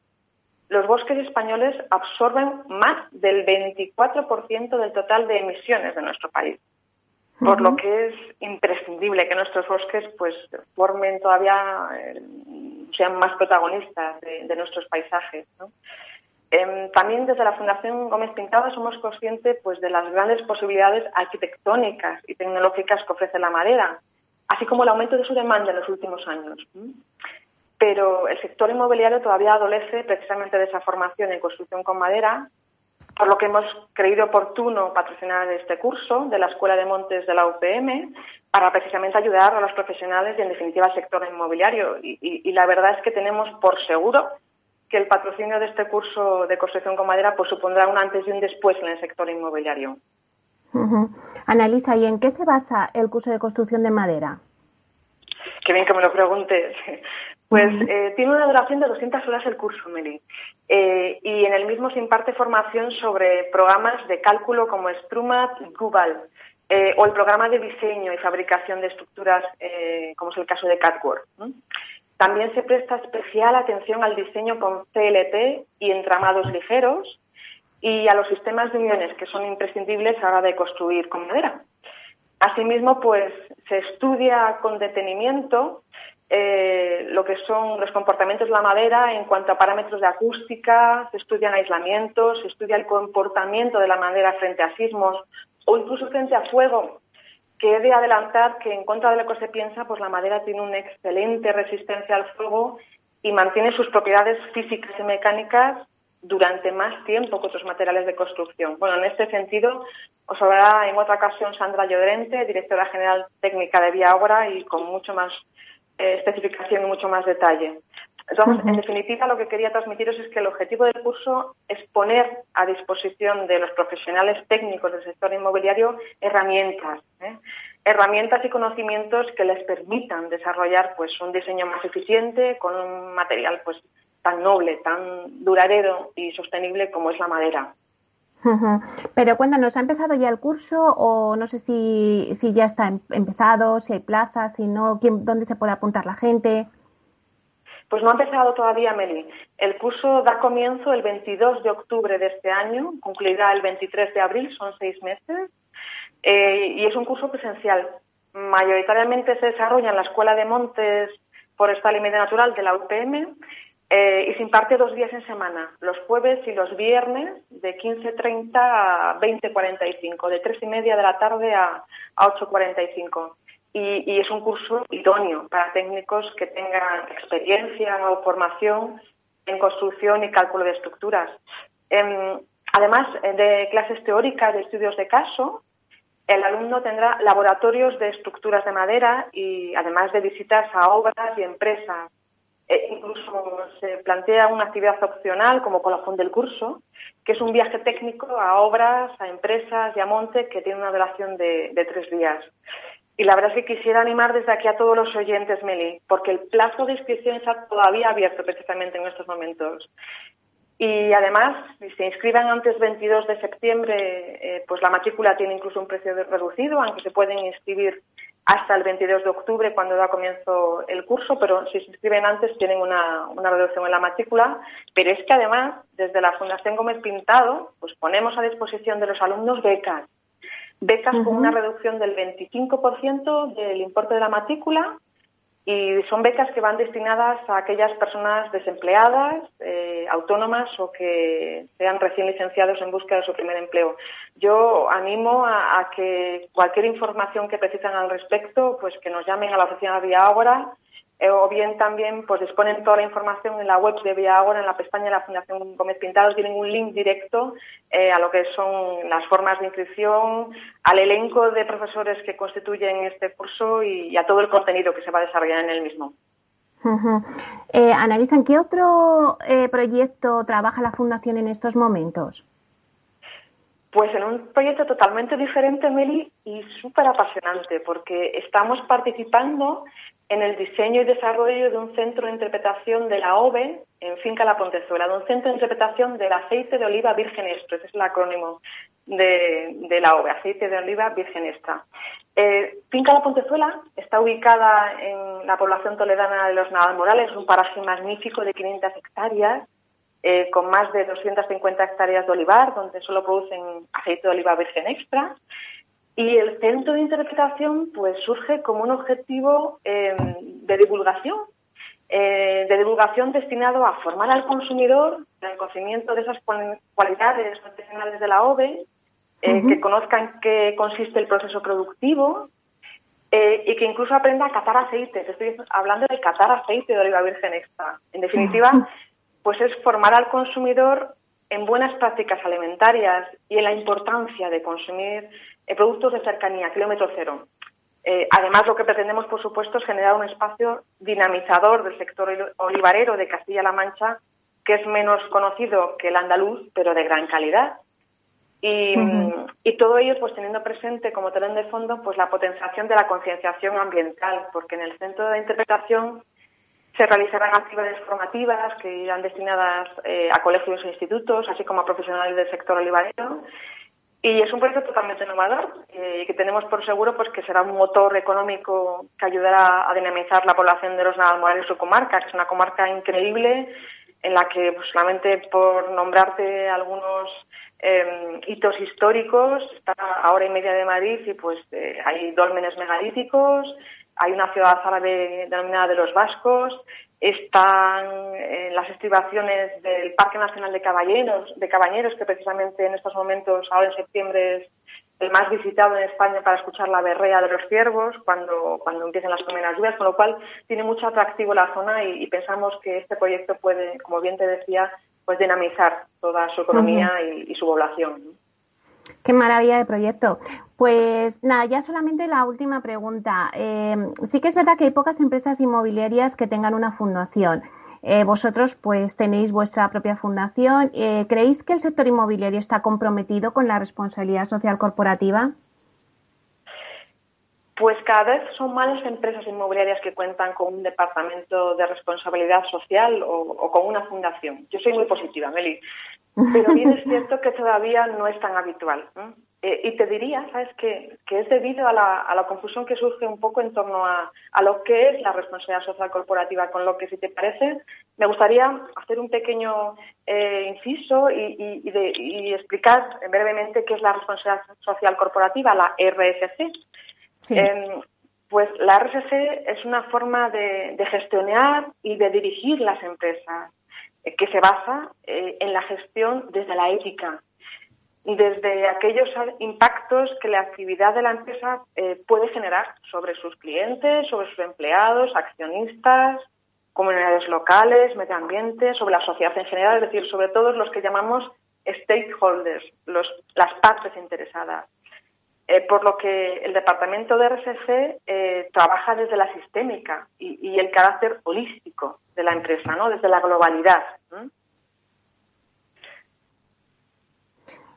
los bosques españoles absorben más del 24% del total de emisiones de nuestro país. Por lo que es imprescindible que nuestros bosques pues formen todavía, eh, sean más protagonistas de, nuestros paisajes. Em, también desde la Fundación Gómez Pintada somos conscientes pues, de las grandes posibilidades arquitectónicas y tecnológicas que ofrece la madera, así como el aumento de su demanda en los últimos años pero el sector inmobiliario todavía adolece precisamente de esa formación en construcción con madera, por lo que hemos creído oportuno patrocinar este curso de la Escuela de Montes de la UPM para precisamente ayudar a los profesionales y, en definitiva, al sector inmobiliario. Y, la verdad es que tenemos por seguro que el patrocinio de este curso de construcción con madera pues, supondrá un antes y un después en el sector inmobiliario. Analiza, ¿y en qué se basa el curso de construcción de madera? Qué bien que me lo preguntes. Pues eh, tiene una duración de 200 horas el curso, Meli. Eh, y en el mismo se imparte formación sobre programas de cálculo como Strumat y Google, eh, o el programa de diseño y fabricación de estructuras, como es el caso de CATWORK. También se presta especial atención al diseño con CLT y entramados ligeros y a los sistemas de uniones que son imprescindibles a la hora de construir con madera. Asimismo, pues se estudia con detenimiento eh, lo que son los comportamientos de la madera en cuanto a parámetros de acústica, se estudian aislamientos, se estudia el comportamiento de la madera frente a sismos o incluso frente a fuego, que he de adelantar que en contra de lo que se piensa, pues la madera tiene una excelente resistencia al fuego y mantiene sus propiedades físicas y mecánicas durante más tiempo que otros materiales de construcción. Bueno, en este sentido, os hablará en otra ocasión Sandra Llorente, directora general técnica de Vía Obra y con mucho más eh, especificación y mucho más detalle. Entonces, en definitiva, lo que quería transmitiros es que el objetivo del curso es poner a disposición de los profesionales técnicos del sector inmobiliario herramientas, ¿eh? herramientas y conocimientos que les permitan desarrollar pues un diseño más eficiente con un material pues tan noble, tan duradero y sostenible como es la madera. Pero cuéntanos, ¿ha empezado ya el curso o no sé si, si ya está em, empezado, si hay plazas, si no, quién, dónde se puede apuntar la gente? Pues no ha empezado todavía, Meli. El curso da comienzo el 22 de octubre de este año, concluirá el 23 de abril, son seis meses, eh, y es un curso presencial. Mayoritariamente se desarrolla en la Escuela de Montes Forestal y Medio Natural de la UPM eh, y se imparte dos días en semana, los jueves y los viernes, de 15.30 a 20.45, de tres y media de la tarde a, a 8.45. Y, y, es un curso idóneo para técnicos que tengan experiencia o formación en construcción y cálculo de estructuras. Em, además de clases teóricas de estudios de caso, el alumno tendrá laboratorios de estructuras de madera y además de visitas a obras y empresas eh, incluso se plantea una actividad opcional como colofón del curso, que es un viaje técnico a obras, a empresas y a monte que tiene una duración de, tres días. Y la verdad es que quisiera animar desde aquí a todos los oyentes, Meli, porque el plazo de inscripción está todavía abierto precisamente en estos momentos. Y además, si se inscriban antes del 22 de septiembre, eh, pues la matrícula tiene incluso un precio reducido, aunque se pueden inscribir hasta el 22 de octubre cuando da comienzo el curso, pero si se inscriben antes tienen una, reducción en la matrícula. Pero es que además, desde la Fundación Gómez Pintado, pues ponemos a disposición de los alumnos becas. Becas con una reducción del 25% del importe de la matrícula y son becas que van destinadas a aquellas personas desempleadas, eh, autónomas o que sean recién licenciados en búsqueda de su primer empleo. Yo animo a, que cualquier información que precisan al respecto, pues que nos llamen a la oficina Vía Ágora eh, o bien también pues disponen toda la información en la web de Vía Ágora, en la pestaña de la Fundación Gómez Pintados, tienen un link directo eh, a lo que son las formas de inscripción, al elenco de profesores que constituyen este curso y, a todo el contenido que se va a desarrollar en el mismo. Eh, ¿Analizan qué otro proyecto trabaja la Fundación en estos momentos? Pues en un proyecto totalmente diferente, Meli, y súper apasionante, porque estamos participando en el diseño y desarrollo de un centro de interpretación de la OVE en Finca La Pontezuela, de un centro de interpretación del aceite de oliva virgen extra, ese es el acrónimo de, la OVE, aceite de oliva virgen extra. Eh, Finca La Pontezuela está ubicada en la población toledana de los Morales, un paraje magnífico de 500 hectáreas, eh, con más de 250 hectáreas de olivar, donde solo producen aceite de oliva virgen extra. Y el centro de interpretación pues surge como un objetivo em, de divulgación, eh, de divulgación destinado a formar al consumidor en el conocimiento de esas cualidades nutricionales de la OVE, eh, que conozcan qué consiste el proceso productivo eh, y que incluso aprenda a catar aceites. Estoy hablando de catar aceite de oliva virgen extra. En definitiva, pues es formar al consumidor en buenas prácticas alimentarias y en la importancia de consumir eh, productos de cercanía, kilómetro cero. además, lo que pretendemos, por supuesto, es generar un espacio dinamizador del sector olivarero de Castilla-La Mancha, que es menos conocido que el andaluz, pero de gran calidad. Y, y, todo ello pues teniendo presente como telón de fondo pues la potenciación de la concienciación ambiental, porque en el centro de interpretación se realizarán actividades formativas que irán destinadas eh, a colegios e institutos, así como a profesionales del sector olivarero. Y es un proyecto totalmente innovador eh, que tenemos por seguro pues que será un motor económico que ayudará a dinamizar la población de los Navalmoral y su comarca, que es una comarca increíble en la que pues, solamente por nombrarte algunos eh, hitos históricos, está a hora y media de Madrid y pues eh, hay dólmenes megalíticos, hay una ciudad árabe denominada de los vascos, están en las estribaciones del Parque Nacional de Caballeros, de Cabañeros, que precisamente en estos momentos, ahora en septiembre, es el más visitado en España para escuchar la berrea de los ciervos cuando, cuando empiecen las primeras lluvias, con lo cual tiene mucho atractivo la zona y pensamos que este proyecto puede, como bien te decía, pues dinamizar toda su economía y, su población. Qué maravilla de proyecto. Pues nada, ya solamente la última pregunta. Eh, sí que es verdad que hay pocas empresas inmobiliarias que tengan una fundación. Eh, vosotros pues tenéis vuestra propia fundación. Eh, ¿Creéis que el sector inmobiliario está comprometido con la responsabilidad social corporativa? Pues cada vez son más las empresas inmobiliarias que cuentan con un departamento de responsabilidad social o, con una fundación. Yo soy muy positiva, Meli, pero bien es cierto que todavía no es tan habitual. Eh, y te diría, ¿sabes?, que, es debido a la, confusión que surge un poco en torno a, lo que es la responsabilidad social corporativa, con lo que, si te parece, me gustaría hacer un pequeño eh, inciso y, y explicar brevemente qué es la responsabilidad social corporativa, la RSC. Em, pues la RSC es una forma de, gestionar y de dirigir las empresas que se basa eh, en la gestión desde la ética, desde aquellos impactos que la actividad de la empresa eh, puede generar sobre sus clientes, sobre sus empleados, accionistas, comunidades locales, medio ambiente, sobre la sociedad en general, es decir, sobre todos los que llamamos stakeholders, las partes interesadas. Eh, por lo que el departamento de RSC eh, trabaja desde la sistémica y, el carácter holístico de la empresa, ¿no? desde la globalidad.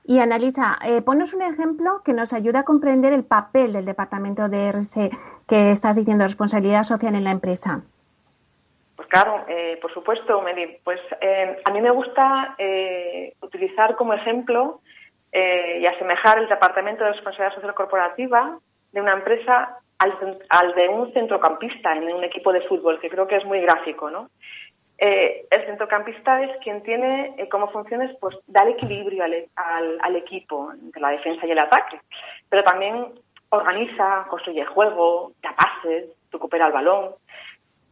Y Analisa, eh, ponos un ejemplo que nos ayude a comprender el papel del departamento de RSC que estás diciendo, responsabilidad social en la empresa. Pues claro, por supuesto, Meli. Pues a mí me gusta utilizar como ejemplo eh, y asemejar el Departamento de Responsabilidad Social Corporativa de una empresa al, de un centrocampista en un equipo de fútbol, que creo que es muy gráfico, ¿no? Eh, el centrocampista es quien tiene eh, como funciones pues dar equilibrio al, al, equipo entre la defensa y el ataque, pero también organiza, construye juego, da pases, recupera el balón.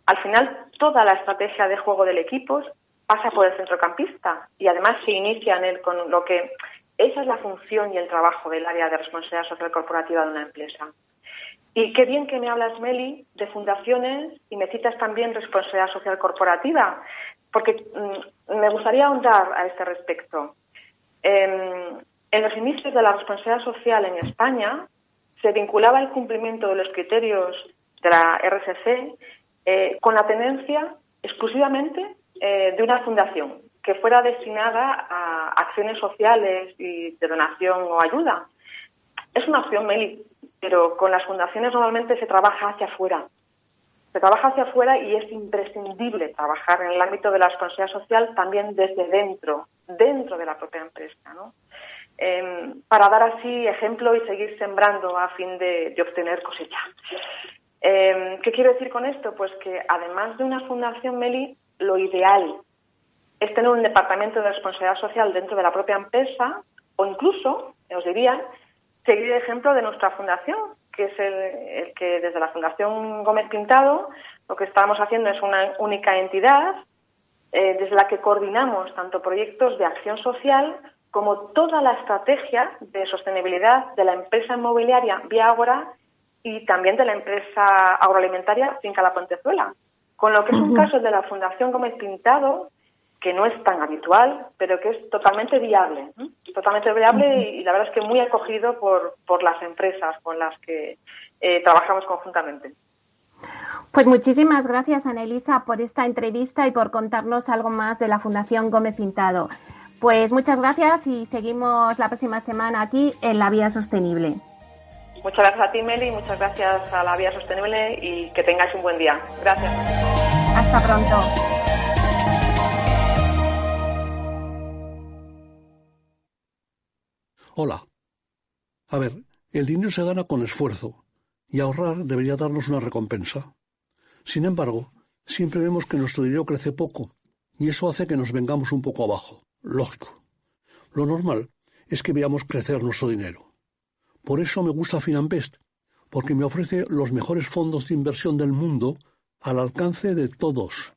Al final, toda la estrategia de juego del equipo pasa por el centrocampista y además se inicia en él con lo que esa es la función y el trabajo del área de responsabilidad social corporativa de una empresa. Y qué bien que me hablas, Meli, de fundaciones y me citas también responsabilidad social corporativa, porque mm, me gustaría ahondar a este respecto. Em, en los inicios de la responsabilidad social en España se vinculaba el cumplimiento de los criterios de la RSC eh, con la tenencia exclusivamente eh, de una fundación, que fuera destinada a acciones sociales y de donación o ayuda. Es una opción, Meli, pero con las fundaciones normalmente se trabaja hacia afuera. Se trabaja hacia afuera y es imprescindible trabajar en el ámbito de la responsabilidad social también desde dentro, dentro de la propia empresa. ¿no? em, para dar así ejemplo y seguir sembrando a fin de, obtener cosecha. Em, ¿Qué quiero decir con esto? Pues que además de una fundación Meli, lo ideal es tener un departamento de responsabilidad social dentro de la propia empresa o incluso, os diría, seguir el ejemplo de nuestra fundación, que es el, que desde la Fundación Gómez Pintado lo que estamos haciendo es una única entidad eh, desde la que coordinamos tanto proyectos de acción social como toda la estrategia de sostenibilidad de la empresa inmobiliaria Vía y también de la empresa agroalimentaria Finca La Pontezuela. Con lo que es un caso de la Fundación Gómez Pintado, que no es tan habitual, pero que es totalmente viable. Totalmente viable y, la verdad es que muy acogido por, por las empresas con las que eh, trabajamos conjuntamente. Pues muchísimas gracias, Anelisa, por esta entrevista y por contarnos algo más de la Fundación Gómez Pintado. Pues muchas gracias y seguimos la próxima semana aquí en La Vía Sostenible. Muchas gracias a ti, Meli, muchas gracias a La Vía Sostenible y que tengáis un buen día. Gracias. Hasta pronto. Hola. A ver, el dinero se gana con esfuerzo, y ahorrar debería darnos una recompensa. Sin embargo, siempre vemos que nuestro dinero crece poco, y eso hace que nos vengamos un poco abajo. Lógico. Lo normal es que veamos crecer nuestro dinero. Por eso me gusta Finanbest, porque me ofrece los mejores fondos de inversión del mundo al alcance de todos,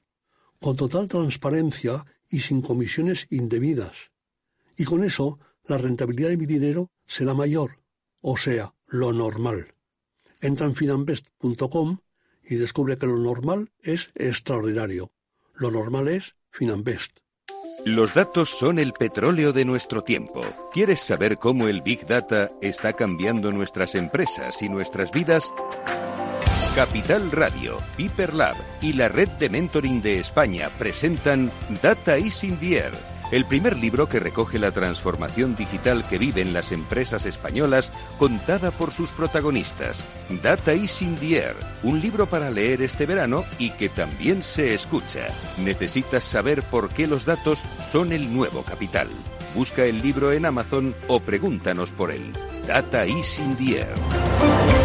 con total transparencia y sin comisiones indebidas. Y con eso la rentabilidad de mi dinero será mayor, o sea, lo normal. Entra en finambest.com y descubre que lo normal es extraordinario. Lo normal es Finambest. Los datos son el petróleo de nuestro tiempo. ¿Quieres saber cómo el Big Data está cambiando nuestras empresas y nuestras vidas? Capital Radio, Piper Lab y la red de mentoring de España presentan Data is in the Air el primer libro que recoge la transformación digital que viven las empresas españolas contada por sus protagonistas. Data is in the Air, un libro para leer este verano y que también se escucha. Necesitas saber por qué los datos son el nuevo capital. Busca el libro en Amazon o pregúntanos por él. Data is in the Air.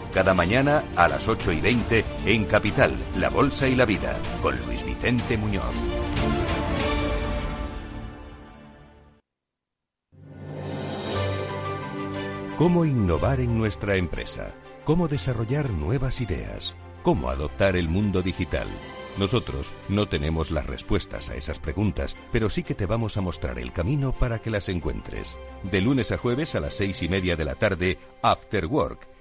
cada mañana a las 8 y 20 en Capital, La Bolsa y la Vida, con Luis Vicente Muñoz. ¿Cómo innovar en nuestra empresa? ¿Cómo desarrollar nuevas ideas? ¿Cómo adoptar el mundo digital? Nosotros no tenemos las respuestas a esas preguntas, pero sí que te vamos a mostrar el camino para que las encuentres. De lunes a jueves a las seis y media de la tarde, After Work